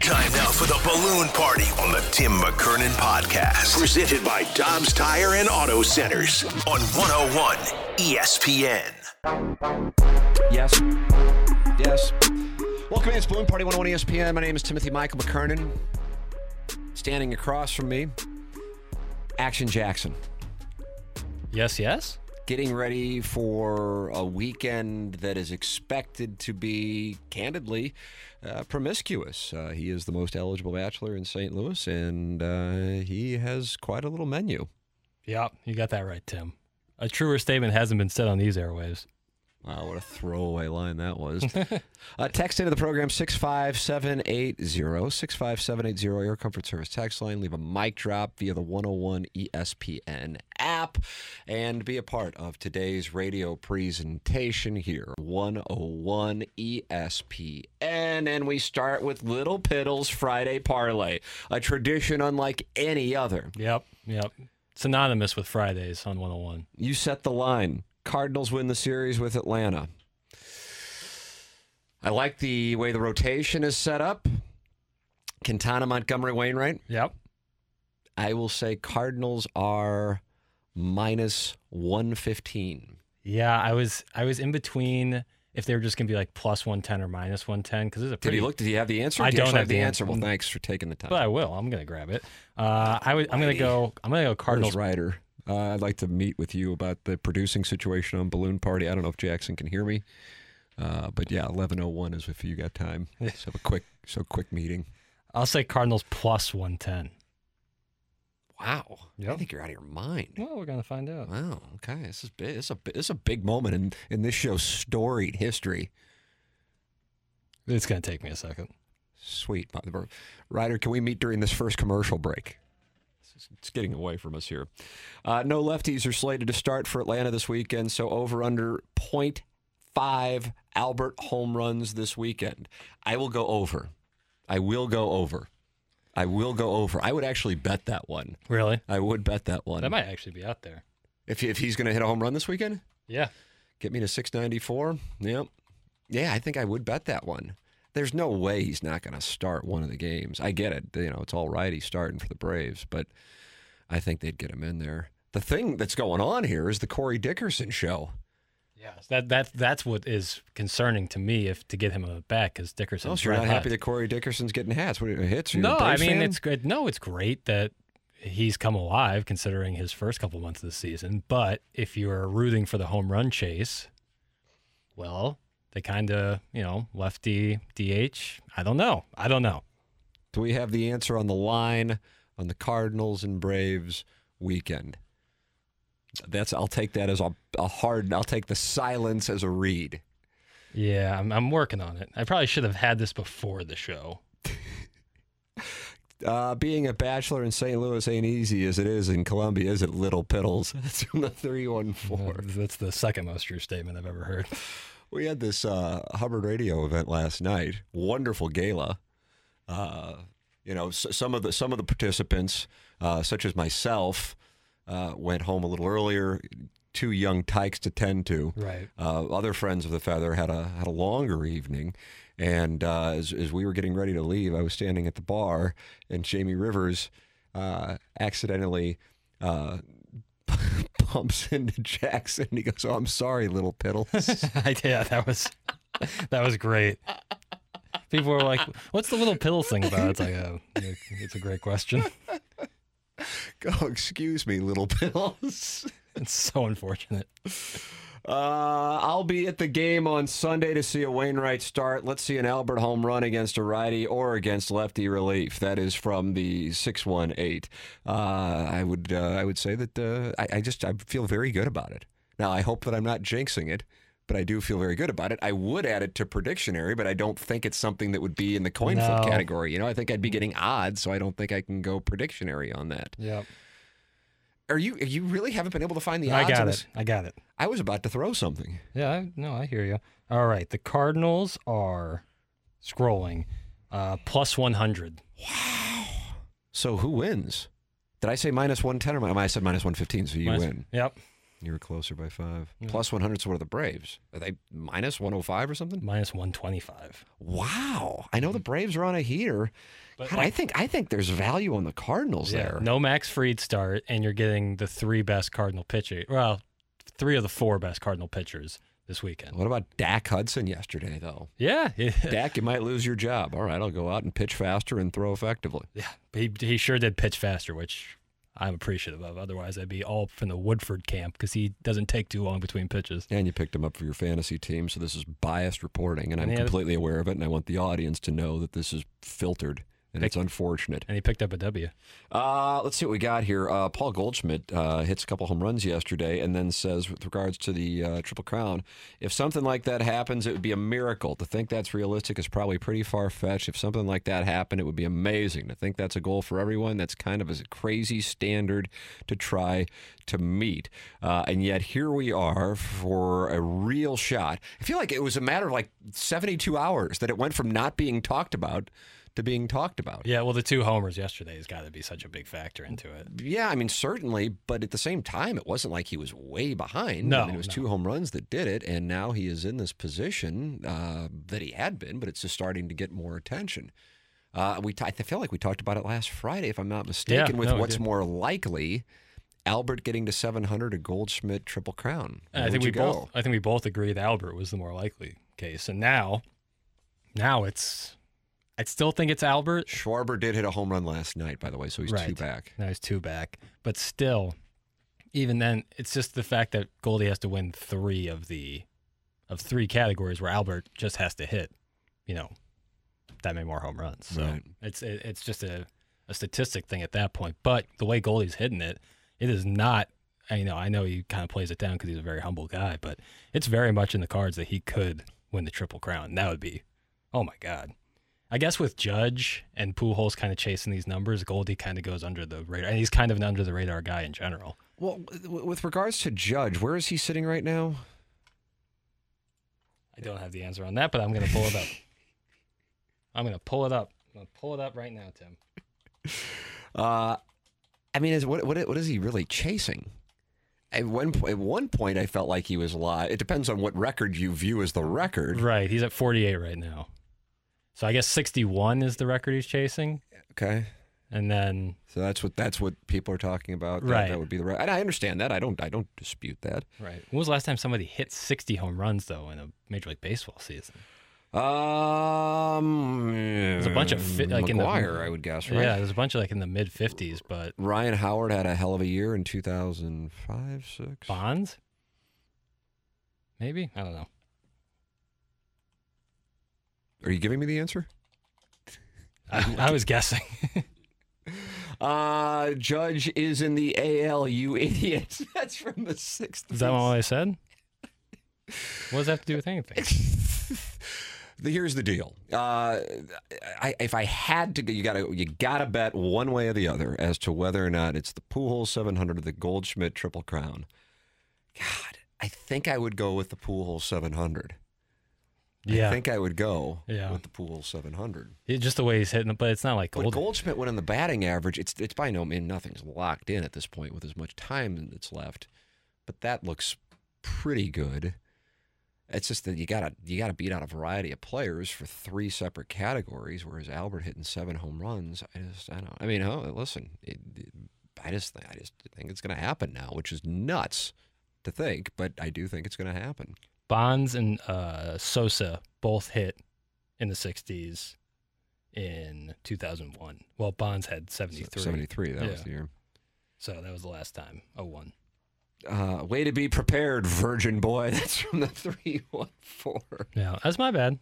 Time now for the balloon party on the Tim McKernan podcast. Presented by Dobbs Tire and Auto Centers on 101 ESPN. Yes. Yes. Welcome in. It's Balloon Party 101 ESPN. My name is Timothy Michael McKernan. Standing across from me, Action Jackson. Yes, yes. Getting ready for a weekend that is expected to be, candidly, uh, promiscuous. Uh, he is the most eligible bachelor in St. Louis, and uh, he has quite a little menu. Yep, you got that right, Tim. A truer statement hasn't been said on these airwaves. Wow, what a throwaway line that was. uh, text into the program 65780. 65780, Air Comfort Service text line. Leave a mic drop via the 101 ESPN app and be a part of today's radio presentation here. 101 ESPN. And we start with Little Piddles Friday Parlay, a tradition unlike any other. Yep, yep. Synonymous with Fridays on 101. You set the line. Cardinals win the series with Atlanta. I like the way the rotation is set up. Quintana, Montgomery, Wainwright. Yep. I will say Cardinals are minus 115. Yeah, I was I was in between if they were just going to be like plus 110 or minus 110 because it's a Did pretty you look? Did you have the answer? I do don't actually have the answer. Well, thanks for taking the time. but I will. I'm going to grab it. Uh, I would, I'm going to go I'm going to go Cardinals Cardinals. Ryder. Uh, I'd like to meet with you about the producing situation on Balloon Party. I don't know if Jackson can hear me, uh, but yeah, eleven oh one is if you got time. Let's have a quick, so quick meeting. I'll say Cardinals plus 110. Wow, I Yep. think you're out of your mind. Well, we're going to find out. Wow. Okay. This is big. This is a this is a big moment in in this show's storied history. It's going to take me a second. Sweet. Ryder, can we meet during this first commercial break? It's- It's getting away from us here. Uh, no lefties are slated to start for Atlanta this weekend, so over under 0.5 Albert home runs this weekend. I will go over. I will go over. I will go over. I would actually bet that one. Really? I would bet that one. That might actually be out there. if, he- if he's going to hit a home run this weekend? Yeah. Get me to 694. Yep. Yeah, I think I would bet that one. There's no way he's not going to start one of the games. I get it. You know, it's all right he's starting for the Braves, but I think they'd get him in there. The thing that's going on here is the Corey Dickerson show. Yes. That that that's what is concerning to me if to get him a back because Dickerson. Oh, so you're not happy that Corey Dickerson's getting hats? What hits? Are you No, I mean fan? it's good. No, it's great that he's come alive considering his first couple months of the season. But if you're rooting for the home run chase, well, they kind of you know lefty DH. I don't know. I don't know. Do we have the answer on the line on the Cardinals and Braves weekend? That's. I'll take that as a, a hard. I'll take the silence as a read. Yeah, I'm, I'm working on it. I probably should have had this before the show. Uh, being a bachelor in St. Louis ain't easy as it is in Columbia, is it, Little Piddles? That's from the 314. That's the second most true statement I've ever heard. We had this uh, Hubbard Radio event last night. Wonderful gala. Uh, you know, s- some of the some of the participants, uh, such as myself, uh, went home a little earlier. Two young tykes to tend to. Right. Uh, other friends of the feather had a had a longer evening, and uh, as as we were getting ready to leave, I was standing at the bar, and Jamie Rivers uh, accidentally. Bumps into Jackson. He goes, "Oh, I'm sorry, little piddles." yeah, that was that was great. People were like, "What's the little pill thing about?" It's like, oh, it's a great question. Go, excuse me, little piddles. It's so unfortunate. Uh, I'll be at the game on Sunday to see a Wainwright start. Let's see an Albert home run against a righty or against lefty relief. That is from the six one eight. Uh, I would uh, I would say that uh, I, I just I feel very good about it. Now I hope that I'm not jinxing it. But I do feel very good about it. I would add it to Predictionary, but I don't think it's something that would be in the coin flip category. You know, I think I'd be getting odds, so I don't think I can go Predictionary on that. Yep. Are you? You really haven't been able to find the odds? I got it. I got it. I was about to throw something. Yeah, I, no, I hear you. All right, the Cardinals are scrolling uh, plus 100. Wow. So who wins? Did I say minus 110 or mi- I said minus 115, so you Minus- win. Yep, You were closer by five. Yeah. Plus 100, so what are the Braves? Are they minus 105 or something? minus 125. Wow. I know the mm-hmm. Braves are on a heater. But God, I think I think there's value on the Cardinals there. No Max Fried start, and you're getting the three best Cardinal pitchers. Well, three of the four best Cardinal pitchers this weekend. What about Dak Hudson yesterday, though? Yeah, Dak, you might lose your job. All right, I'll go out and pitch faster and throw effectively. yeah. He he sure did pitch faster, which I'm appreciative of. Otherwise, I'd be all from the Woodford camp because he doesn't take too long between pitches. And you picked him up for your fantasy team, so this is biased reporting, and I'm had- completely aware of it, and I want the audience to know that this is filtered, and it's unfortunate. And he picked up a W. Uh, let's see what we got here. Uh, Paul Goldschmidt uh, hits a couple home runs yesterday and then says, with regards to the uh, Triple Crown, if something like that happens, it would be a miracle. To think that's realistic is probably pretty far fetched. If something like that happened, it would be amazing. To think that's a goal for everyone, that's kind of a crazy standard to try to meet. Uh, and yet here we are for a real shot. I feel like it was a matter of like 72 hours that it went from not being talked about to being talked about. Yeah, well, the two homers yesterday has got to be such a big factor into it. Yeah, I mean, certainly, but at the same time, it wasn't like he was way behind. No, I mean, it was no. two home runs that did it, and now he is in this position uh, that he had been, but it's just starting to get more attention. Uh, we t- I feel like we talked about it last Friday, if I'm not mistaken, with no, what's more likely. Albert getting to 700, a Goldschmidt triple crown. I think we both. go? I think we both agree that Albert was the more likely case, and now, now it's. I still think it's Albert. Schwarber did hit a home run last night, by the way, so he's two back. Now he's two back, but still, even then, it's just the fact that Goldie has to win three of the, of three categories where Albert just has to hit, you know, that many more home runs. So Right. it's it, it's just a, a statistic thing at that point. But the way Goldie's hitting it, it is not. I know I know he kind of plays it down because he's a very humble guy, but it's very much in the cards that he could win the triple crown. And that would be, oh my god. I guess with Judge and Pujols kind of chasing these numbers, Goldie kind of goes under the radar, and he's kind of an under the radar guy in general. Well, with regards to Judge, where is he sitting right now? I don't have the answer on that, but I'm going to pull it up. I'm going to pull it up. I'm going to pull it up right now, Tim. Uh, I mean, is what what what is he really chasing? At one po- at one point, I felt like he was live. It depends on what record you view as the record. Right, he's at 48 right now. So I guess 61 is the record he's chasing, Okay, and then so that's what that's what people are talking about. That, Right. that would be the record. And I understand that. I don't I don't dispute that. right. When was the last time somebody hit 60 home runs though in a Major League Baseball season? Um, There's a bunch of fit, like in the McGwire, I would guess, right? Yeah, there's a bunch of like in the mid 50s, but Ryan Howard had a hell of a year in 2005, six. Bonds, maybe I don't know. Are you giving me the answer? I, I was guessing. Uh, Judge is in the AL, you idiot. That's from the sixth. Is that what I said? What does that have to do with anything? Here's the deal. Uh, I, if I had to, you gotta you gotta bet one way or the other as to whether or not it's the Pujols 700 or the Goldschmidt Triple Crown. God, I think I would go with the Pujols 700. Yeah, I think I would go Yeah. with the pool 700. It- just the way he's hitting it, but it's not like gold. Goldschmidt went in the batting average. It's it's by no means nothing's locked in at this point with as much time that's left, but that looks pretty good. It's just that you gotta you gotta beat out a variety of players for three separate categories, whereas Albert hitting seven home runs. I just I don't. I mean, oh, listen, it, it- I just I just think it's gonna happen now, which is nuts to think, but I do think it's gonna happen. Bonds and uh, Sosa both hit in the 60s in 2001. Well, Bonds had 73. Seventy three. That was the year. So that was the last time. 01. Uh, way to be prepared, virgin boy. That's from the 314. Yeah, that's my bad.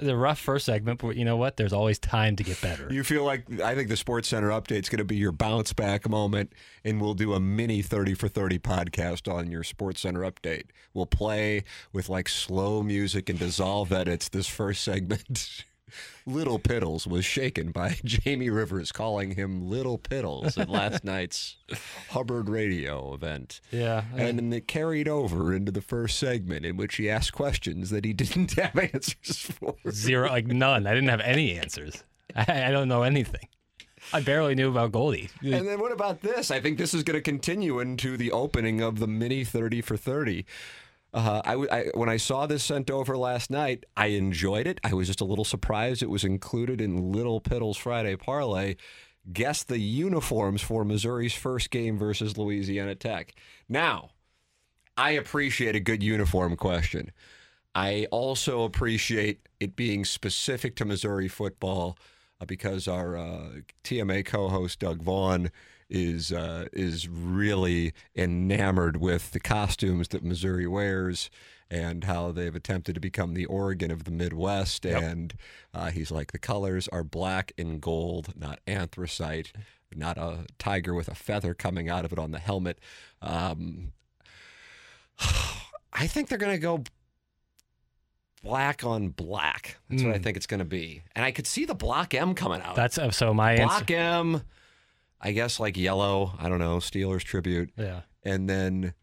A rough first segment, but you know what? There's always time to get better. You feel like I think the Sports Center update is going to be your bounce back moment, and we'll do a mini 30 for 30 podcast on your Sports Center update. We'll play with like slow music and dissolve edits this first segment. Little Piddles was shaken by Jamie Rivers calling him Little Piddles at last night's Hubbard radio event. Yeah, And then it carried over into the first segment in which he asked questions that he didn't have answers for. Zero, like none. I didn't have any answers. I, I don't know anything. I barely knew about Goldie. And then what about this? I think this is going to continue into the opening of the mini 30 for 30. Uh, I, I- when I saw this sent over last night, I enjoyed it. I was just a little surprised it was included in Little Piddles Friday Parlay. Guess the uniforms for Missouri's first game versus Louisiana Tech. Now, I appreciate a good uniform question. I also appreciate it being specific to Missouri football uh, because our uh, TMA co-host Doug Vaughn is uh, is really enamored with the costumes that Missouri wears and how they've attempted to become the Oregon of the Midwest. And uh, he's like, the colors are black and gold, not anthracite, not a tiger with a feather coming out of it on the helmet. Um, I think they're going to go black on black. That's what I think it's going to be. And I could see the Block M coming out. That's uh, so my answer. Block M, I guess like yellow, I don't know, Steelers tribute. Yeah. And then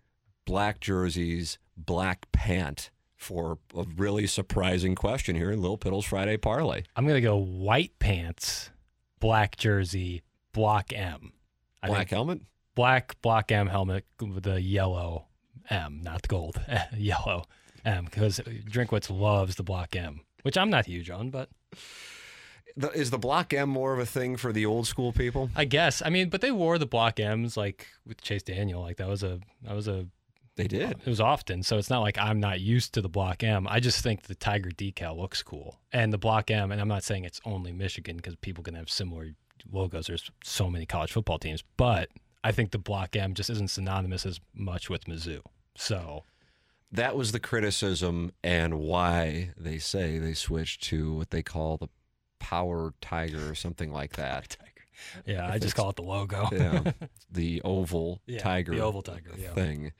black jerseys, black pant for a really surprising question here in Lil Piddles Friday Parlay. I'm gonna go white pants, black jersey, block M. I Black helmet? black block M helmet with the yellow M, not the gold, yellow M, because Drinkwitz loves the block M, which I'm not huge on, but The, is the Block M more of a thing for the old school people? I guess. I mean, but they wore the block M's like with Chase Daniel, like that was a that was a They did. it was often. So it's not like I'm not used to the block M. I just think the Tiger decal looks cool, and the block M. And I'm not saying it's only Michigan because people can have similar logos. There's so many college football teams, but I think the block M just isn't synonymous as much with Mizzou. So That was the criticism and why they say they switched to what they call the Power Tiger or something like that. yeah, I just call it the logo. yeah, the oval Yeah, tiger, the oval tiger, yeah. thing.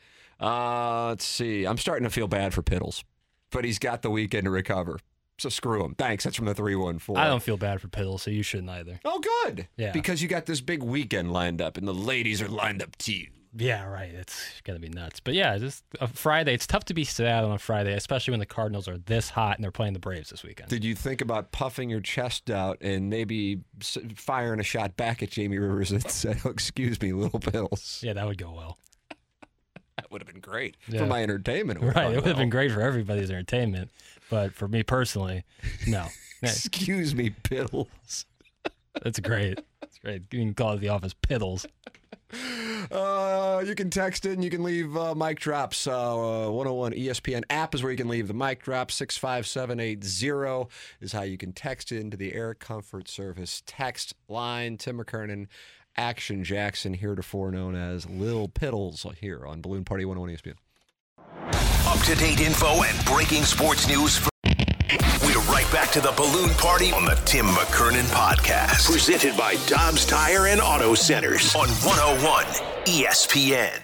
Uh, let's see. I'm starting to feel bad for Piddles, but he's got the weekend to recover. So screw him. Thanks. That's from the three one four. I don't feel bad for Piddle, so you shouldn't either. Oh, good. Yeah. Because you got this big weekend lined up, and the ladies are lined up too. Yeah, right. It's gonna be nuts. But yeah, just uh, a Friday. It's tough to be sad on a Friday, especially when the Cardinals are this hot and they're playing the Braves this weekend. Did you think about puffing your chest out and maybe firing a shot back at Jamie Rivers and said, oh, "Excuse me, little Piddles"? Yeah, that would go well. That would have been great Yeah. for my entertainment. Right. It would have been great for everybody's entertainment. But for me personally, no. Excuse me, Piddles. That's great. That's great. You can call it the office Piddles. Uh, you can text in. You can leave uh, mic drops. Uh, 101 ESPN app is where you can leave the mic drop. 65780 is how you can text into the Air Comfort Service text line. Tim McKernan, Action Jackson, heretofore known as Lil Piddles, here on Balloon Party 101 ESPN. Up to date info and breaking sports news. For- right back to the balloon party on the Tim McKernan podcast. Presented by Dobbs Tire and Auto Centers on 101 ESPN.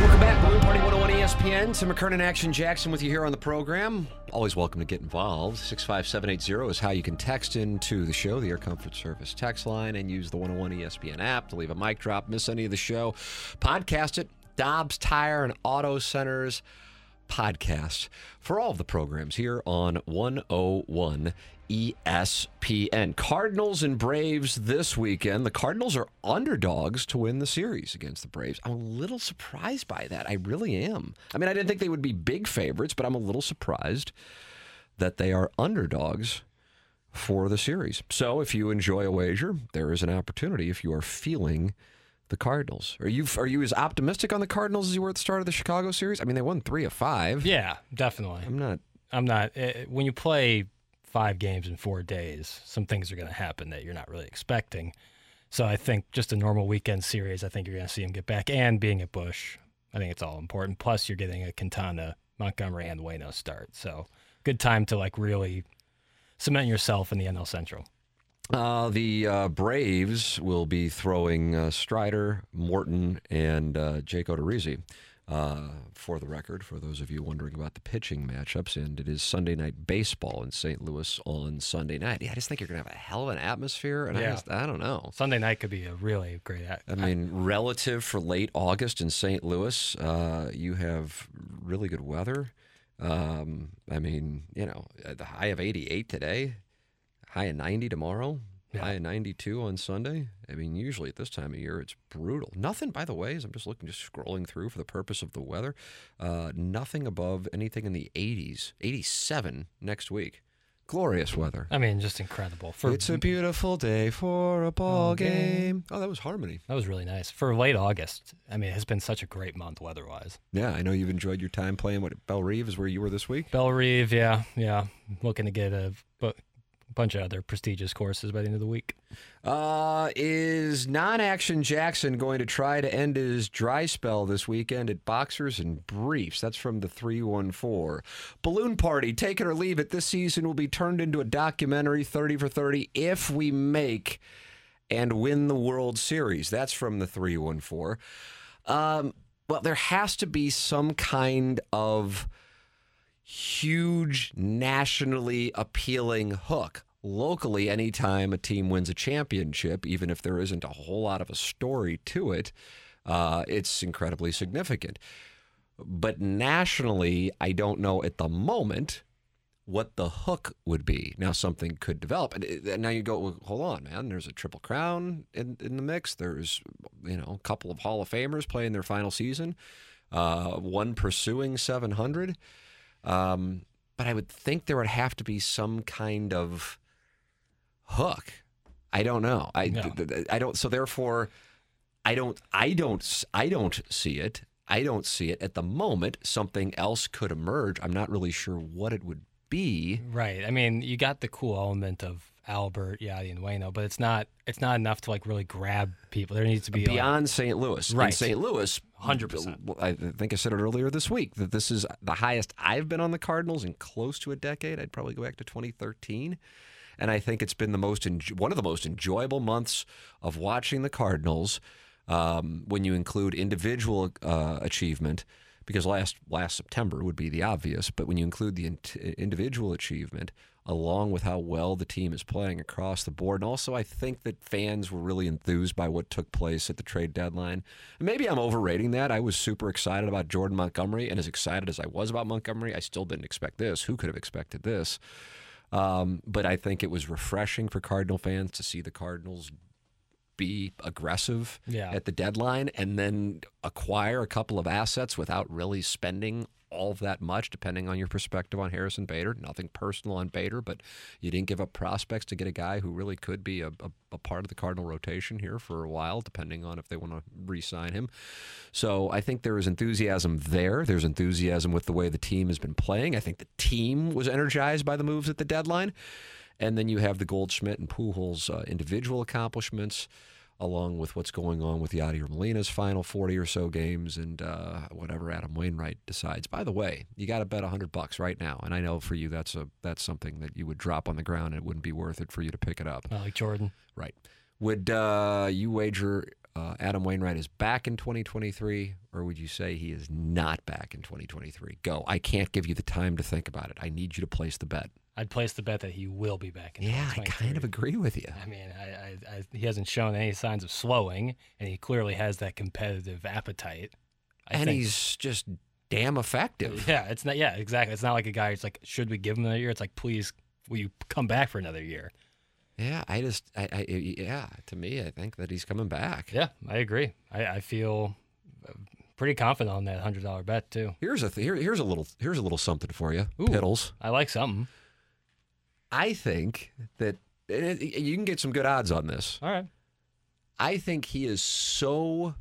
Welcome back, Balloon Party 101 ESPN. Tim McKernan, Action Jackson with you here on the program. Always welcome to get involved. 65780 is how you can text into the show, the Air Comfort Service text line, and use the 101 ESPN app to leave a mic drop, miss any of the show. Podcast it, Dobbs Tire and Auto Centers podcast for all of the programs here on 101 E ESPN. Cardinals and Braves this weekend. The Cardinals are underdogs to win the series against the Braves. I'm a little surprised by that. I really am. I mean, I didn't think they would be big favorites, but I'm a little surprised that they are underdogs for the series. So if you enjoy a wager, there is an opportunity if you are feeling the Cardinals. Are you are you as optimistic on the Cardinals as you were at the start of the Chicago series? I mean, they won 3 of 5. Yeah, definitely. I'm not I'm not. eh, When you play five games in four days, some things are going to happen that you're not really expecting. So I think just a normal weekend series, I think you're going to see them get back. And being at Busch, I think it's all important. Plus, you're getting a Quintana, Montgomery, and Wayno start. So good time to like really cement yourself in the NL Central. Uh, the uh, Braves will be throwing uh, Strider, Morton, and uh, Jake Odorizzi. Uh, for the record, for those of you wondering about the pitching matchups, and it is Sunday night baseball in St. Louis on Sunday night. Yeah, I just think you're going to have a hell of an atmosphere, and I, Yeah. just, I don't know. Sunday night could be a really great. Act. I mean, relative for late August in St. Louis, uh, you have really good weather. Um, I mean, you know, the high of 88 today, high of 90 tomorrow, Yeah. high of 92 on Sunday. I mean, usually at this time of year, it's brutal. Nothing, by the way, as I'm just looking, just scrolling through for the purpose of the weather, uh, nothing above anything in the 80s, 87 next week. Glorious weather. I mean, just incredible. For it's a beautiful day for a ball game. Oh, that was harmony. that was really nice for late August. I mean, it has been such a great month weather-wise. Yeah, I know you've enjoyed your time playing. What Bellerive is where you were this week. Bell Reeve, yeah, yeah, looking to get a bu- bunch of other prestigious courses by the end of the week. Uh, is non-action Jackson going to try to end his dry spell this weekend at Boxers and Briefs? That's from the three one four. Balloon Party, take it or leave it. This season will be turned into a documentary, thirty for thirty, if we make and win the World Series. That's from the three one four. Um, well, there has to be some kind of huge nationally appealing hook. Locally, anytime a team wins a championship, even if there isn't a whole lot of a story to it, uh, it's incredibly significant. But nationally, I don't know at the moment what the hook would be. Now, something could develop. And, and now you go, well, hold on, man. There's a Triple Crown in, in the mix. There's, you know, a couple of Hall of Famers playing their final season, uh, one pursuing 700. Um, but I would think there would have to be some kind of hook. I don't know. I, No. I don't. So therefore, I don't. I don't. I don't see it. I don't see it at the moment. Something else could emerge. I'm not really sure what it would be. Right. I mean, you got the cool element of Albert, Yadi, and Wayno, but it's not it's not enough to like really grab people. There needs to be like- beyond St. Louis. In Right. St. Louis, 100%. I think I said it earlier this week that this is the highest I've been on the Cardinals in close to a decade. I'd probably go back to 2013. And I think it's been the most one of the most enjoyable months of watching the Cardinals um, when you include individual uh, achievement, because last last September would be the obvious, but when you include the in- individual achievement along with how well the team is playing across the board, and also I think that fans were really enthused by what took place at the trade deadline. Maybe I'm overrating that. I was super excited about Jordan Montgomery, and as excited as I was about Montgomery, I still didn't expect this. Who could have expected this? Um, but I think it was refreshing for Cardinal fans to see the Cardinals be aggressive Yeah. at the deadline and then acquire a couple of assets without really spending all of that much, depending on your perspective on Harrison Bader. Nothing personal on Bader, but you didn't give up prospects to get a guy who really could be a, a, a part of the Cardinal rotation here for a while, depending on if they want to re sign him. So I think there is enthusiasm there. There's enthusiasm with the way the team has been playing. I think the team was energized by the moves at the deadline. And then you have the Goldschmidt and Pujols uh, individual accomplishments, along with what's going on with Yadier Molina's final 40 or so games and uh, whatever Adam Wainwright decides. By the way, you got to bet 100 bucks right now. And I know for you that's a that's something that you would drop on the ground and it wouldn't be worth it for you to pick it up. uh, like Jordan. Right. Would uh, you wager uh, Adam Wainwright is back in 2023, or would you say he is not back in 2023? Go. I can't give you the time to think about it. I need you to place the bet. I'd place the bet that he will be back in Yeah, I kind of agree with you. I mean, I, I, I, he hasn't shown any signs of slowing, and he clearly has that competitive appetite. And think- he's just damn effective. yeah, it's not. Yeah, exactly. It's not like a guy who's like, should we give him another year? It's like, please, will you come back for another year? Yeah, I just, I, I, yeah, to me, I think that he's coming back. Yeah, I agree. I, I feel uh, pretty confident on that hundred dollar bet too. Here's a th- here, here's a little here's a little something for you, Ooh. Piddles. I like something. I think that you can get some good odds on this. All right. I think he is so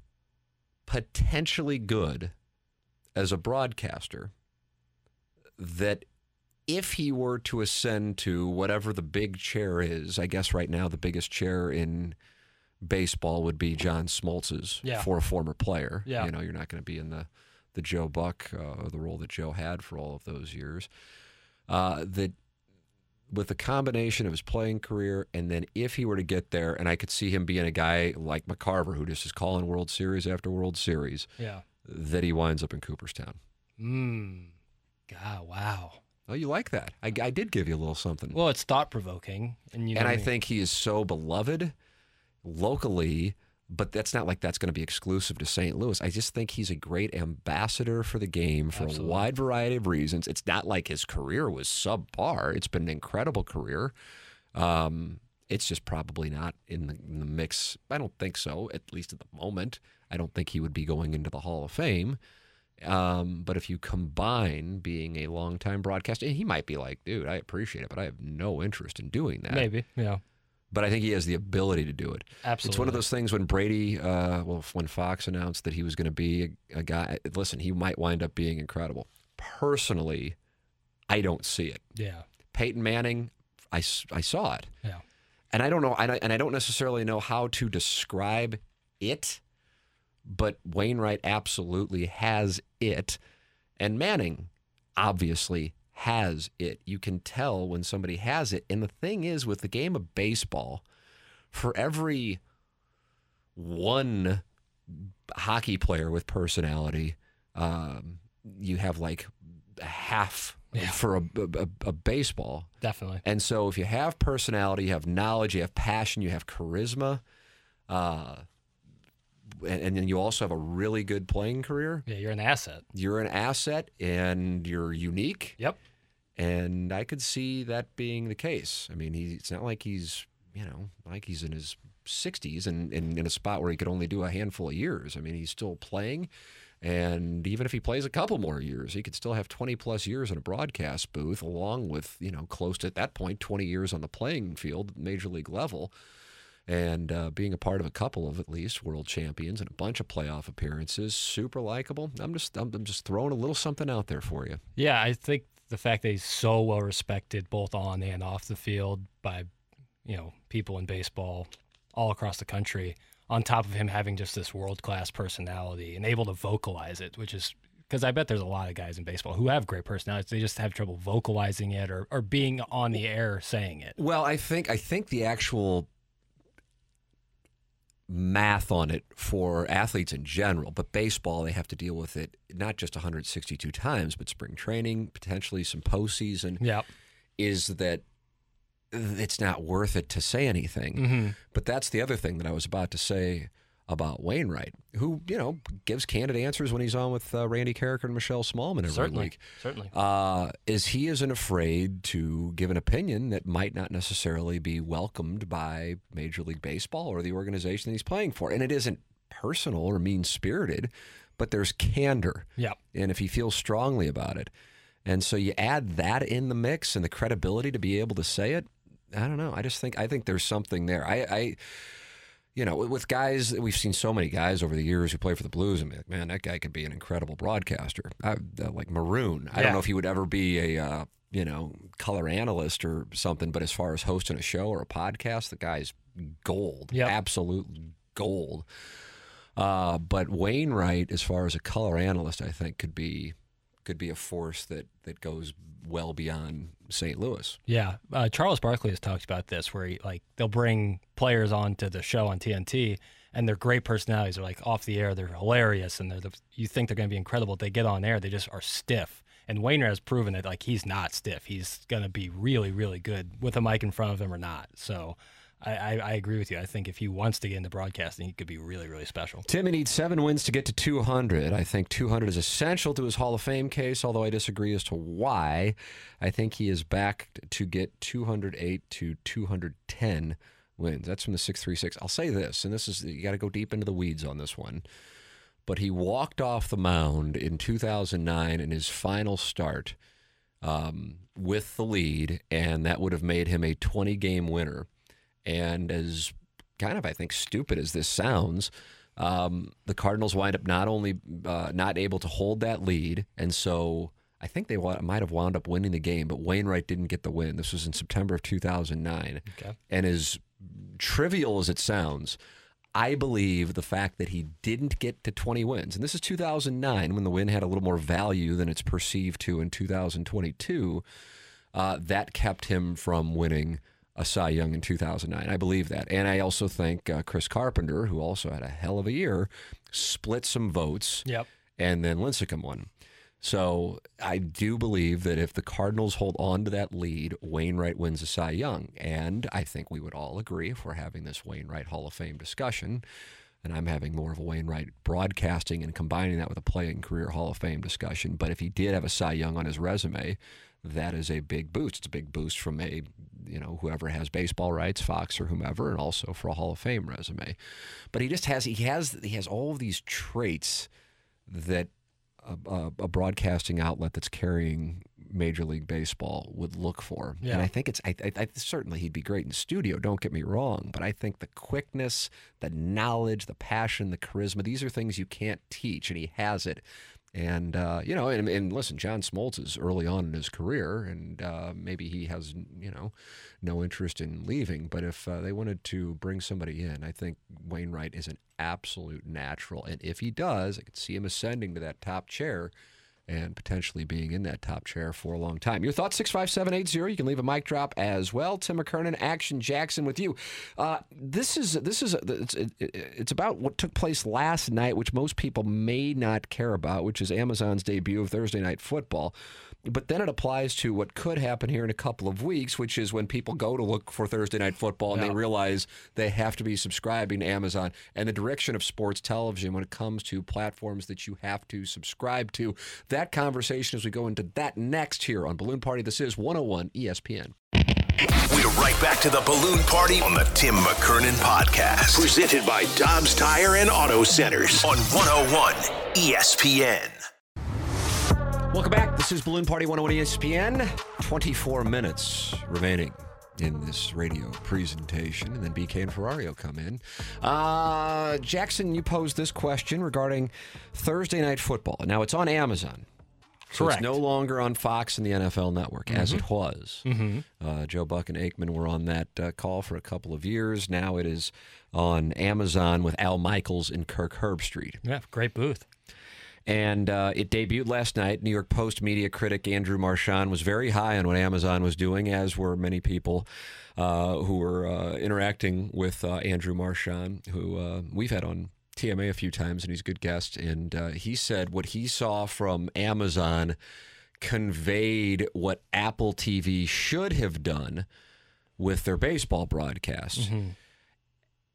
potentially good as a broadcaster that if he were to ascend to whatever the big chair is, I guess right now the biggest chair in baseball would be John Smoltz's Yeah. for a former player. Yeah. You know, you're not going to be in the the Joe Buck uh, or the role that Joe had for all of those years. Uh, that with the combination of his playing career and then if he were to get there, and I could see him being a guy like McCarver who just is calling World Series after World Series, Yeah. that he winds up in Cooperstown. Mm. God, wow. Oh, you like that? I, I did give you a little something. Well, it's thought provoking, and you know and I me. think he is so beloved locally, but that's not like that's going to be exclusive to St. Louis. I just think he's a great ambassador for the game for Absolutely. a wide variety of reasons. It's not like his career was subpar. It's been an incredible career. Um, it's just probably not in the, in the mix. I don't think so, at least at the moment. I don't think he would be going into the Hall of Fame. Um, but if you combine being a longtime broadcaster, he might be like, dude, I appreciate it, but I have no interest in doing that. maybe, yeah, But I think he has the ability to do it. absolutely. It's one of those things when Brady, uh, well, when Fox announced that he was going to be a, a guy, listen, he might wind up being incredible. Personally, I don't see it. Yeah, Peyton Manning, I, I saw it. yeah, And I don't know, and I, and I don't necessarily know how to describe it, but Wainwright absolutely has it. And Manning obviously has it. You can tell when somebody has it. And the thing is, with the game of baseball, for every one hockey player with personality, um, you have like half Yeah. for a, a, a baseball. definitely. And so if you have personality, you have knowledge, you have passion, you have charisma, uh, and, and then you also have a really good playing career, Yeah, you're an asset. you're an asset and you're unique. Yep. And I could see that being the case. I mean, he, it's not like he's, you know, like he's in his 60s and, and in a spot where he could only do a handful of years. I mean, he's still playing. And even if he plays a couple more years, he could still have 20 plus years in a broadcast booth, along with, you know, close to at that point, 20 years on the playing field, major league level, and uh, being a part of a couple of at least world champions and a bunch of playoff appearances. Super likable. I'm just, I'm, I'm just throwing a little something out there for you. Yeah, I think the fact that he's so well respected both on and off the field by, you know, people in baseball all across the country, on top of him having just this world class personality and able to vocalize it, which is because I bet there's a lot of guys in baseball who have great personalities. They just have trouble vocalizing it or, or being on the air saying it. Well, I think I think the actual math on it for athletes in general, but baseball they have to deal with it not just 162 times, but spring training, potentially some postseason. Yeah. Is that it's not worth it to say anything. Mm-hmm. But that's the other thing that I was about to say about Wainwright, who you know gives candid answers when he's on with uh, Randy Karraker and Michelle Smallman every Certainly. week Certainly. uh, is he isn't afraid to give an opinion that might not necessarily be welcomed by Major League Baseball or the organization that he's playing for. And it isn't personal or mean spirited, but there's candor. Yeah. And if he feels strongly about it. And so you add that in the mix and the credibility to be able to say it. I don't know. I just think I think there's something there. I, I you know, with guys, we've seen so many guys over the years who play for the Blues, and like, man, that guy could be an incredible broadcaster. I, uh, like Maroon, I Yeah. don't know if he would ever be a, uh, you know, color analyst or something, but as far as hosting a show or a podcast, the guy's gold, Yep. absolute gold. Uh, but Wainwright, as far as a color analyst, I think could be could be a force that that goes well beyond St. Louis. Yeah, uh, Charles Barkley has talked about this, where he, like they'll bring players onto the show on TNT, and they're great personalities. They're like off the air, they're hilarious, and they're the, you think they're going to be incredible. They get on air, they just are stiff. And Wainwright has proven that like he's not stiff. He's going to be really, really good with a mic in front of him or not. So. I, I, I agree with you. I think if he wants to get into broadcasting, he could be really, really special. Timmy needs seven wins to get to 200. I think 200 is essential to his Hall of Fame case, although I disagree as to why. I think he is back to get 208 to 210 wins. That's from the 636. I'll say this, and this is, you got to go deep into the weeds on this one. But he walked off the mound in 2009 in his final start um, with the lead, and that would have made him a 20 game winner. And as kind of, I think, stupid as this sounds, um, the Cardinals wind up not only uh, not able to hold that lead, and so I think they might have wound up winning the game, but Wainwright didn't get the win. This was in September of 2009. Okay. And as trivial as it sounds, I believe the fact that he didn't get to 20 wins, and this is 2009 when the win had a little more value than it's perceived to in 2022, uh, that kept him from winning a Cy Young in 2009. I believe that. And I also think uh, Chris Carpenter, who also had a hell of a year, split some votes. Yep. And then Lincecum won. So I do believe that if the Cardinals hold on to that lead, Wainwright wins a Cy Young. And I think we would all agree if we're having this Wainwright Hall of Fame discussion, and I'm having more of a Wainwright broadcasting and combining that with a playing career Hall of Fame discussion. But if he did have a Cy Young on his resume, that is a big boost. It's a big boost from a, you know, whoever has baseball rights, Fox or whomever, and also for a Hall of Fame resume. But he just has he has he has all of these traits that a, a, broadcasting outlet that's carrying Major League Baseball would look for. Yeah. And I think it's I, I, I, certainly he'd be great in studio. Don't get me wrong, but I think the quickness, the knowledge, the passion, the charisma these are things you can't teach, and he has it. And uh, you know, and, and, listen, John Smoltz is early on in his career, and uh, maybe he has you know no interest in leaving. But if uh, they wanted to bring somebody in, I think Wainwright is an absolute natural. And if he does, I could see him ascending to that top chair and potentially being in that top chair for a long time. Your thoughts, 65780. You can leave a mic drop as well. Tim McKernan, Action Jackson with you. Uh, this is, this is it's, it's about what took place last night, which most people may not care about, which is Amazon's debut of Thursday Night Football. But then it applies to what could happen here in a couple of weeks, which is when people go to look for Thursday Night Football and yeah. they realize they have to be subscribing to Amazon and the direction of sports television when it comes to platforms that you have to subscribe to. That conversation as we go into that next here on Balloon Party. This is 101 ESPN. We're right back to the balloon party on the Tim McKernan podcast, presented by Dobbs Tire and Auto Centers on 101 ESPN. Welcome back. This is Balloon Party 101 ESPN. 24 minutes remaining in this radio presentation, and then BK and Ferrario come in. Uh, Jackson, you posed this question regarding Thursday Night Football. Now, it's on Amazon. So Correct. it's no longer on Fox and the NFL Network mm-hmm. as it was. Mm-hmm. Uh, Joe Buck and Aikman were on that uh, call for a couple of years. Now it is on Amazon with Al Michaels and Kirk Herbstreit. Yeah, great booth. And uh, it debuted last night. New York Post media critic Andrew Marchand was very high on what Amazon was doing, as were many people uh, who were uh, interacting with uh, Andrew Marchand, who uh, we've had on TMA a few times, and he's a good guest. And uh, he said what he saw from Amazon conveyed what Apple TV should have done with their baseball broadcasts. Mm-hmm.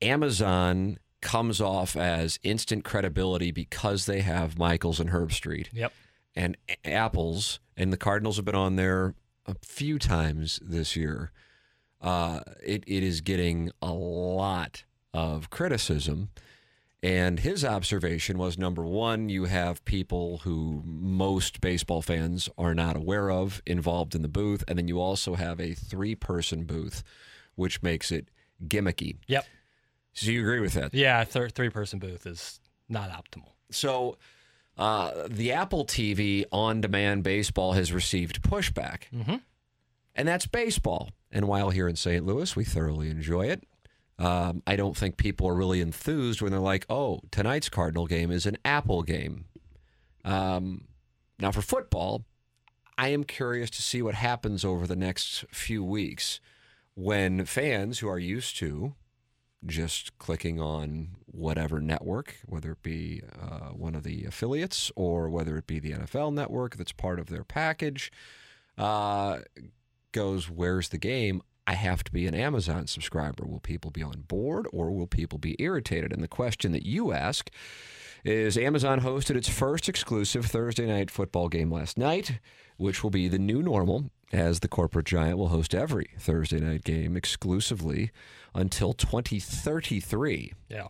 Amazon comes off as instant credibility because they have Michaels and Herbstreit. Yep. And Apples and the Cardinals have been on there a few times this year. Uh, it, it is getting a lot of criticism. And his observation was number one, you have people who most baseball fans are not aware of involved in the booth. And then you also have a three person booth, which makes it gimmicky. Yep. So you agree with that? Yeah, th- three person booth is not optimal. So uh, the Apple TV on demand baseball has received pushback. Mm-hmm. And that's baseball. And while here in St. Louis, we thoroughly enjoy it. Um, I don't think people are really enthused when they're like, oh, tonight's Cardinal game is an Apple game. Um, now, for football, I am curious to see what happens over the next few weeks when fans who are used to just clicking on whatever network, whether it be uh, one of the affiliates or whether it be the NFL network that's part of their package, uh, goes, Where's the game? I have to be an Amazon subscriber. Will people be on board or will people be irritated? And the question that you ask is Amazon hosted its first exclusive Thursday night football game last night, which will be the new normal as the corporate giant will host every Thursday night game exclusively until 2033. Yeah.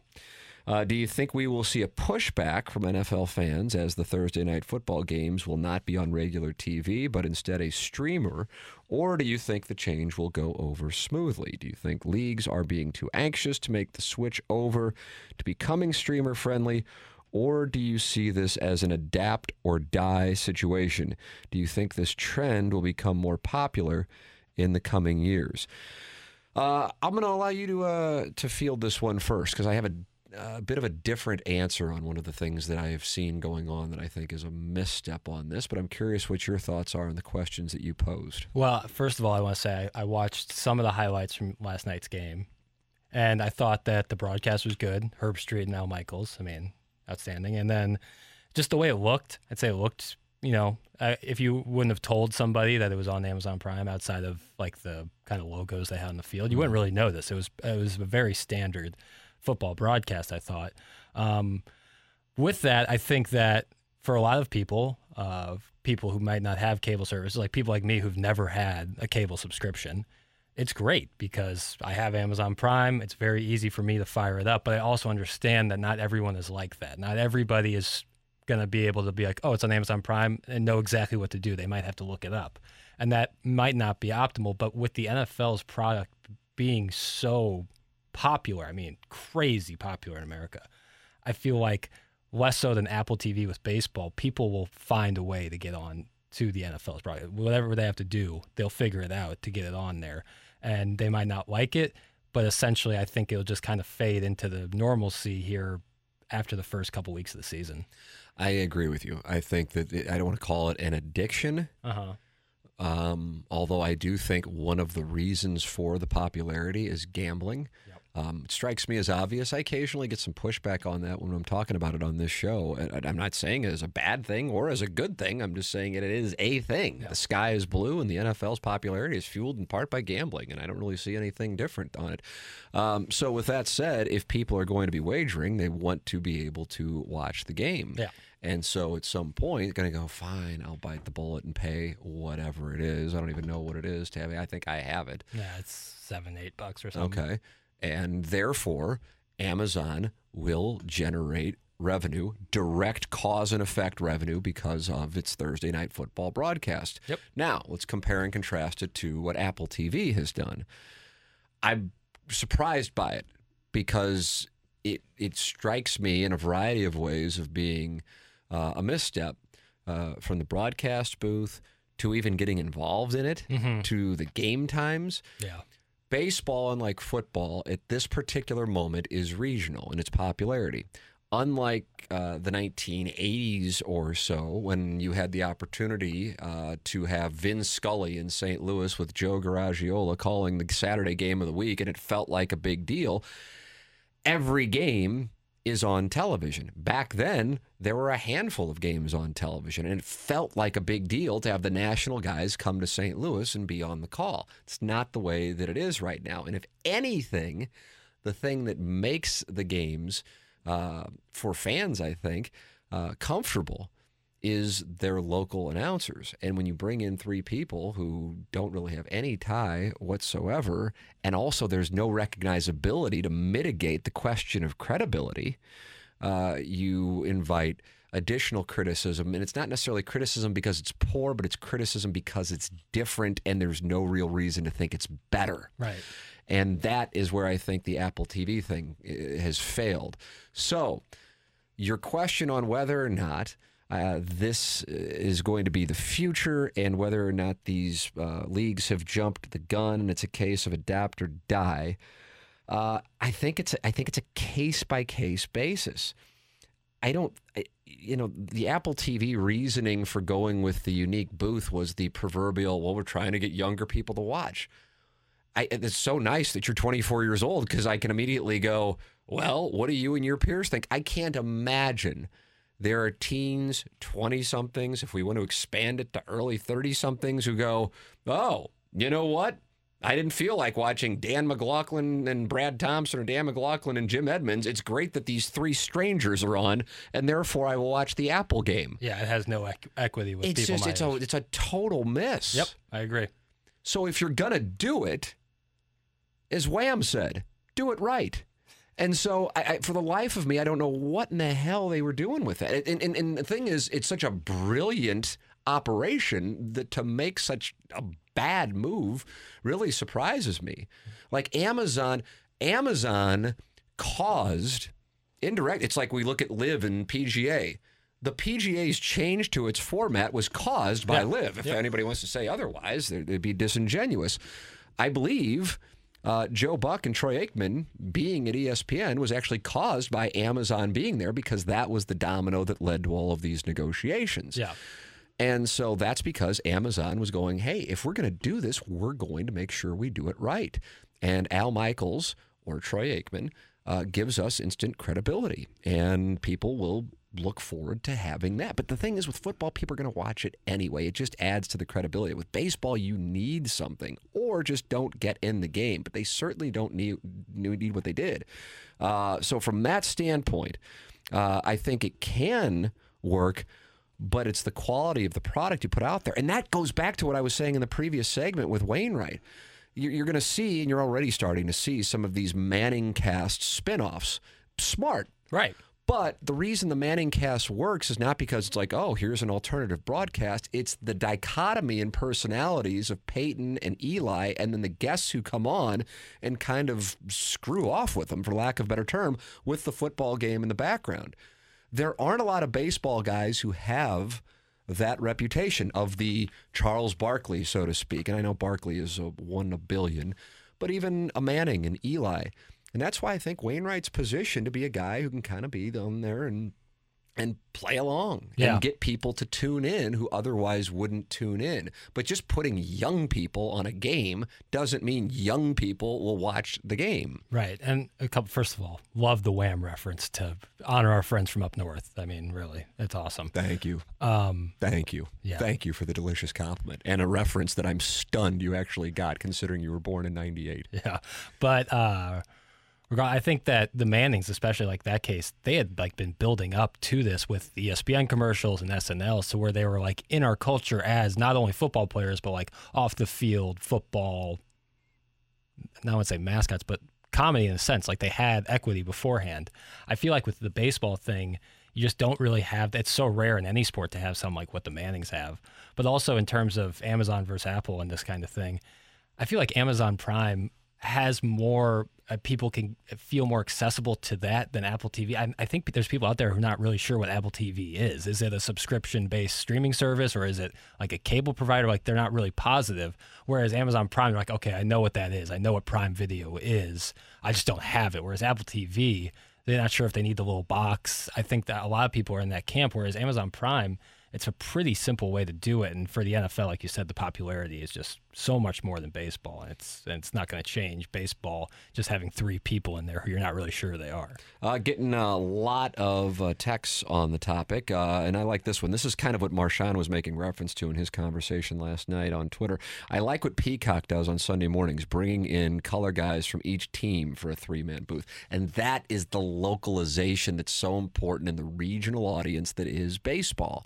Uh, do you think we will see a pushback from NFL fans as the Thursday night football games will not be on regular TV, but instead a streamer? Or do you think the change will go over smoothly? Do you think leagues are being too anxious to make the switch over to becoming streamer friendly? Or do you see this as an adapt or die situation? Do you think this trend will become more popular in the coming years? Uh, I'm going to allow you to uh, to field this one first because I have a a bit of a different answer on one of the things that I have seen going on that I think is a misstep on this. But I'm curious what your thoughts are on the questions that you posed. Well, first of all, I want to say I, I watched some of the highlights from last night's game, and I thought that the broadcast was good. Herbstreit and Al Michaels, I mean, outstanding. And then just the way it looked, I'd say it looked, you know, uh, if you wouldn't have told somebody that it was on Amazon Prime outside of like the kind of logos they had on the field, you wouldn't really know this. It was it was a very standard football broadcast. I thought. Um, with that, I think that for a lot of people, uh, people who might not have cable service, like people like me who've never had a cable subscription, it's great because I have Amazon Prime. It's very easy for me to fire it up, but I also understand that not everyone is like that. Not everybody is going to be able to be like, oh, it's on Amazon Prime and know exactly what to do. They might have to look it up. And that might not be optimal. But with the NFL's product being so popular, I mean, crazy popular in America, I feel like less so than Apple TV with baseball, people will find a way to get on to the NFL's product. Whatever they have to do, they'll figure it out to get it on there. And they might not like it, but essentially, I think it'll just kind of fade into the normalcy here after the first couple weeks of the season. I agree with you. I think that it, I don't want to call it an addiction. Uh huh. Um, although I do think one of the reasons for the popularity is gambling. Um, it strikes me as obvious. I occasionally get some pushback on that when I'm talking about it on this show. And I'm not saying it as a bad thing or as a good thing. I'm just saying it is a thing. The sky is blue, and the NFL's popularity is fueled in part by gambling, and I don't really see anything different on it. Um, so, with that said, if people are going to be wagering, they want to be able to watch the game. Yeah. And so at some point, going to go, fine, I'll bite the bullet and pay whatever it is. I don't even know what it is, Tabby. I think I have it. Yeah, it's seven, eight bucks or something. Okay. And therefore, Amazon will generate revenue, direct cause and effect revenue because of its Thursday night football broadcast. Yep. Now, let's compare and contrast it to what Apple TV has done. I'm surprised by it because it it strikes me in a variety of ways of being uh, a misstep uh, from the broadcast booth to even getting involved in it to the game times Yeah. Baseball, unlike football, at this particular moment is regional in its popularity. Unlike uh, the 1980s or so, when you had the opportunity uh, to have Vin Scully in St. Louis with Joe Garagiola calling the Saturday game of the week, and it felt like a big deal. Every game is on television. Back then, there were a handful of games on television, and it felt like a big deal to have the national guys come to St. Louis and be on the call. It's not the way that it is right now. And if anything, the thing that makes the games uh, for fans, I think, uh, comfortable is their local announcers. And when you bring in three people who don't really have any tie whatsoever, and also there's no recognizability to mitigate the question of credibility, uh, you invite additional criticism. And it's not necessarily criticism because it's poor, but it's criticism because it's different and there's no real reason to think it's better. Right. And that is where I think the Apple TV thing uh, has failed. So, your question on whether or not uh, this is going to be the future and whether or not these uh, leagues have jumped the gun and it's a case of adapt or die, uh, I think it's a, I think it's a case by case basis. I don't, I- you know, the Apple TV reasoning for going with the unique booth was the proverbial, well, we're trying to get younger people to watch. I, it's so nice that you're 24 years old because I can immediately go, well, what do you and your peers think? I can't imagine there are teens, 20 somethings, if we want to expand it to early 30 somethings who go, oh, you know what? I didn't feel like watching Dan McLaughlin and Brad Thompson or Dan McLaughlin and Jim Edmonds. It's great that these three strangers are on, and therefore I will watch the Apple game. Yeah, it has no equ- equity with It's people just it's a it's a total miss. Yep, I agree. So if you're gonna do it, as Wham said, do it right. And so, I, I, for the life of me, I don't know what in the hell they were doing with that. And, and, and the thing is, it's such a brilliant operation that to make such a bad move really surprises me. Like Amazon, Amazon caused indirect. It's like we look at LIV and PGA. The PGA's change to its format was caused by Yeah. LIV. If Yeah. anybody wants to say otherwise, they'd they'd be disingenuous. I believe uh, Joe Buck and Troy Aikman being at ESPN was actually caused by Amazon being there because that was the domino that led to all of these negotiations. Yeah. And so that's because Amazon was going, hey, if we're going to do this, we're going to make sure we do it right. And Al Michaels or Troy Aikman uh, gives us instant credibility, and people will look forward to having that. But the thing is, with football, people are going to watch it anyway. It just adds to the credibility. With baseball, you need something, or just don't get in the game. But they certainly don't need need what they did. Uh, so from that standpoint, uh, I think it can work but it's the quality of the product you put out there. And that goes back to what I was saying in the previous segment with Wainwright. You're, going to see, and you're already starting to see, some of these Manning cast spin offs. Smart. Right. But the reason the Manning cast works is not because it's like, oh, here's an alternative broadcast. It's the dichotomy in personalities of Peyton and Eli, and then the guests who come on and kind of screw off with them, for lack of a better term, with the football game in the background there aren't a lot of baseball guys who have that reputation of the Charles Barkley, so to speak. And I know Barkley is a one a billion, but even a Manning and Eli. And that's why I think Wainwright's positioned to be a guy who can kind of be on there and and play along Yeah. and get people to tune in who otherwise wouldn't tune in. But just putting young people on a game doesn't mean young people will watch the game. Right. And a couple, first of all, love the Wham reference to honor our friends from up north. I mean, really, it's awesome. Thank you. Um, Thank you. Yeah. Thank you for the delicious compliment and a reference that I'm stunned you actually got, considering you were born in '98. yeah. But uh, I think that the Mannings, especially like that case, they had like been building up to this with the ESPN commercials and SNL, so where they were like in our culture as not only football players, but like off the field football. Not want to say mascots, but comedy in a sense. Like they had equity beforehand. I feel like with the baseball thing, you just don't really have. It's so rare in any sport to have some like what the Mannings have. But also in terms of Amazon versus Apple and this kind of thing, I feel like Amazon Prime has more uh, people can feel more accessible to that than Apple TV. I, I think there's people out there who are not really sure what Apple TV is. Is it a subscription based streaming service or is it like a cable provider? Like they're not really positive. Whereas Amazon Prime, like, okay, I know what that is. I know what Prime Video is. I just don't have it. Whereas Apple TV, they're not sure if they need the little box. I think that a lot of people are in that camp. Whereas Amazon Prime, it's a pretty simple way to do it. And for the NFL, like you said, the popularity is just so much more than baseball. And it's and it's not going to change baseball just having three people in there who you're not really sure they are. Uh, getting a lot of uh, texts on the topic, uh, and I like this one. This is kind of what Marshawn was making reference to in his conversation last night on Twitter. I like what Peacock does on Sunday mornings, bringing in color guys from each team for a three-man booth, and that is the localization that's so important in the regional audience that is baseball.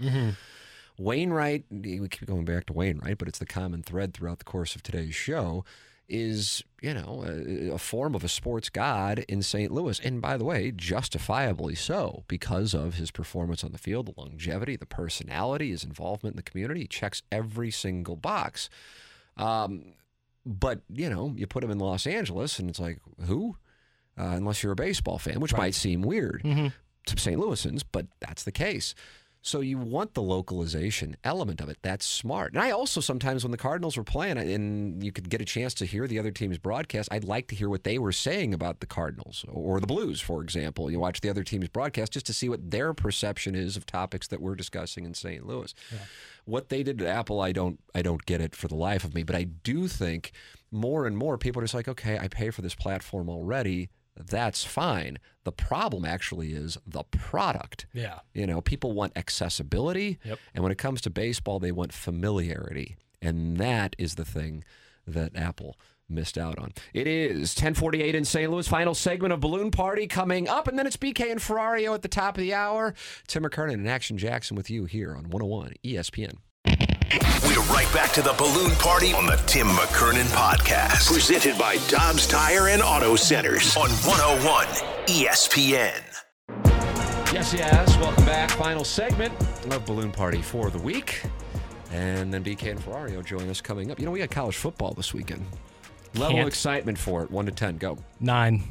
Wainwright, we keep going back to Wainwright, but it's the common thread throughout the course of today's show, is, you know, a, a form of a sports god in St. Louis. And by the way, justifiably so, because of his performance on the field, the longevity, the personality, his involvement in the community. He checks every single box. Um, but, you know, you put him in Los Angeles, and it's like, who? Uh, unless you're a baseball fan, which might seem weird to St. Louisans, but that's the case. So you want the localization element of it. That's smart. And I also sometimes when the Cardinals were playing and you could get a chance to hear the other team's broadcast, I'd like to hear what they were saying about the Cardinals or the Blues, for example. You watch the other team's broadcast just to see what their perception is of topics that we're discussing in St. Louis. What they did to Apple, I don't I don't get it for the life of me, but I do think more and more people are just like, okay, I pay for this platform already. That's fine. The problem actually is the product. Yeah. You know, people want accessibility. Yep. And when it comes to baseball, they want familiarity. And that is the thing that Apple missed out on. It is 1048 in St. Louis. Final segment of Balloon Party coming up. And then it's BK and Ferrario at the top of the hour. Tim McKernan and Action Jackson with you here on 101 ESPN. We're right back to the balloon party on the Tim McKernan podcast. Presented by Dobbs Tire and Auto Centers on 101 ESPN. Yes, yes. Welcome back. Final segment of Balloon Party for the week. And then BK and Ferrario join us coming up. You know, we got college football this weekend. Level of Can't- excitement for it, 1 to 10. Go. Nine.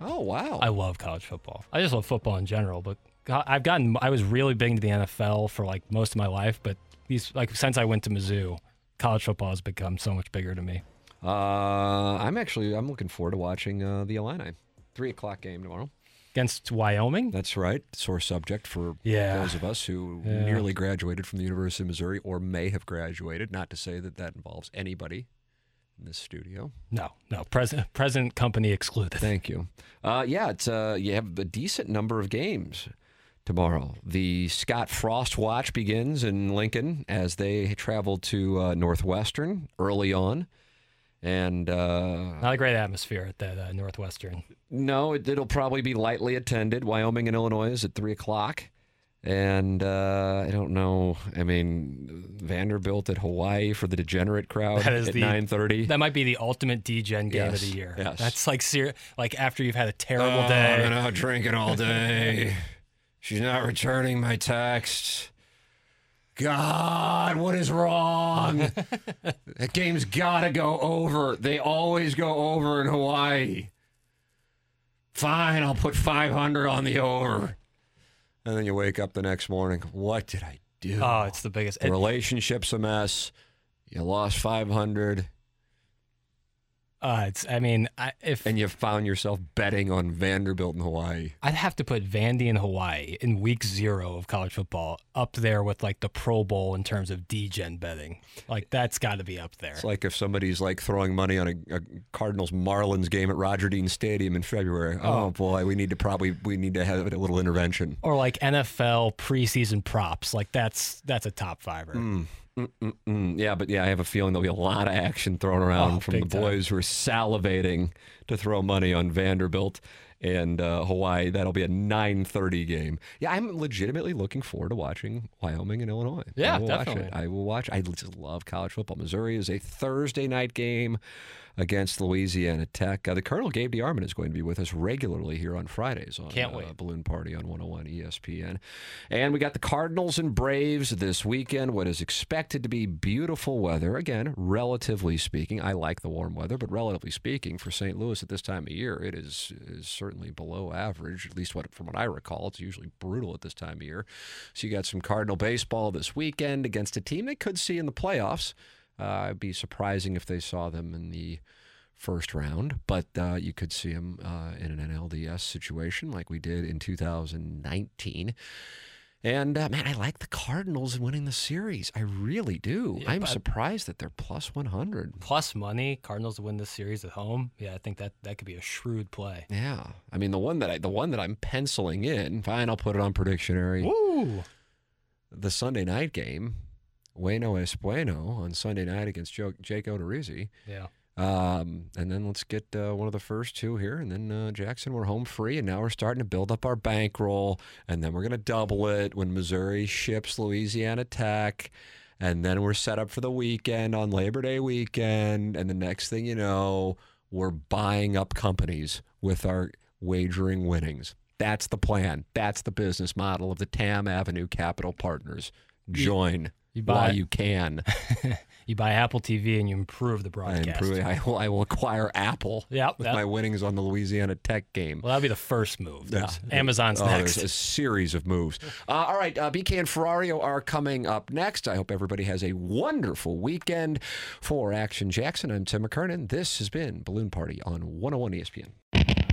Oh, wow. I love college football. I just love football in general, but I've gotten I was really big into the NFL for like most of my life, but these like since I went to Mizzou, college football has become so much bigger to me. Uh, I'm actually I'm looking forward to watching uh, the Illini three o'clock game tomorrow. Against Wyoming? That's right. Sore subject for Yeah. those of us who Yeah. nearly graduated from the University of Missouri or may have graduated. Not to say that that involves anybody in this studio. No, no. Present present company excluded. Thank you. Uh, yeah, it's uh, you have a decent number of games tomorrow. The Scott Frost Watch begins in Lincoln as they travel to uh, Northwestern early on, and uh, Not a great atmosphere at that uh, Northwestern. no, it, it'll probably be lightly attended. Wyoming and Illinois is at three o'clock. And uh, I don't know. I mean, Vanderbilt at Hawaii for the degenerate crowd That is at nine thirty. That might be the ultimate D-Gen game of the year. yes. That's like ser- like after you've had a terrible Oh, day. I've been out drinking all day. She's not returning my texts. God, what is wrong? that game's got to go over. They always go over in Hawaii. Fine, I'll put 500 on the over. And then you wake up the next morning. What did I do? Oh, it's the biggest. the relationship's a mess. You lost 500 uh, it's. I mean, I, if and you found yourself betting on Vanderbilt in Hawaii. I'd have to put Vandy in Hawaii in week zero of college football up there with like the Pro Bowl in terms of D-Gen betting. Like that's got to be up there. It's like if somebody's like throwing money on a, a Cardinals Marlins game at Roger Dean Stadium in February. Oh, boy, we need to probably we need to have a little intervention. or like NFL preseason props. Like that's that's a top fiver. Mm, yeah, but yeah, I have a feeling there'll be a lot of action thrown around Oh, from the big time. boys who are salivating to throw money on Vanderbilt and uh, Hawaii. That'll be a 9:30 game. Yeah, I'm legitimately looking forward to watching Wyoming and Illinois. Yeah, I will watch definitely. it. I will watch. I just love college football. Missouri is a Thursday night game against Louisiana Tech. Uh, the Colonel Gabe DeArmond is going to be with us regularly here on Fridays on Can't uh. Balloon Party on 101 ESPN. And we got the Cardinals and Braves this weekend. What is expected to be beautiful weather. Again, relatively speaking, I like the warm weather, but relatively speaking, for St. Louis at this time of year, it is is certainly below average. At least what from what I recall, it's usually brutal at this time of year. So you got some Cardinal baseball this weekend against a team they could see in the playoffs. Uh, it'd be surprising if they saw them in the first round, but uh, you could see them uh, in an NLDS situation like we did in 2019. And uh, man, I like the Cardinals winning the series. I really do. Yeah, I'm surprised that they're plus 100. Plus money, Cardinals win this series at home. Yeah, I think that that could be a shrewd play. Yeah, I mean the one that I the one that I'm penciling in. Fine, I'll put it on Predictionary. Woo! The Sunday night game, Bueno es bueno on Sunday night against Joe, Jake Odorizzi. Yeah. Um, and then let's get uh, one of the first two here, and then uh, Jackson, we're home free, and now we're starting to build up our bankroll, and then we're going to double it when Missouri ships Louisiana Tech, and then we're set up for the weekend on Labor Day weekend, and the next thing you know, we're buying up companies with our wagering winnings. That's the plan. That's the business model of the Tamm Avenue Capital Partners. Join you while buy- you can. You buy Apple TV and you improve the broadcast. I, improve, I, will, I will acquire Apple Yep, with my winnings on the Louisiana Tech game. Well, that'll be the first move. Yeah. Amazon's Oh, next. There's a series of moves. Uh, all right, uh, BK and Ferrario are coming up next. I hope everybody has a wonderful weekend. For Action Jackson, I'm Tim McKernan. This has been Balloon Party on 101 ESPN.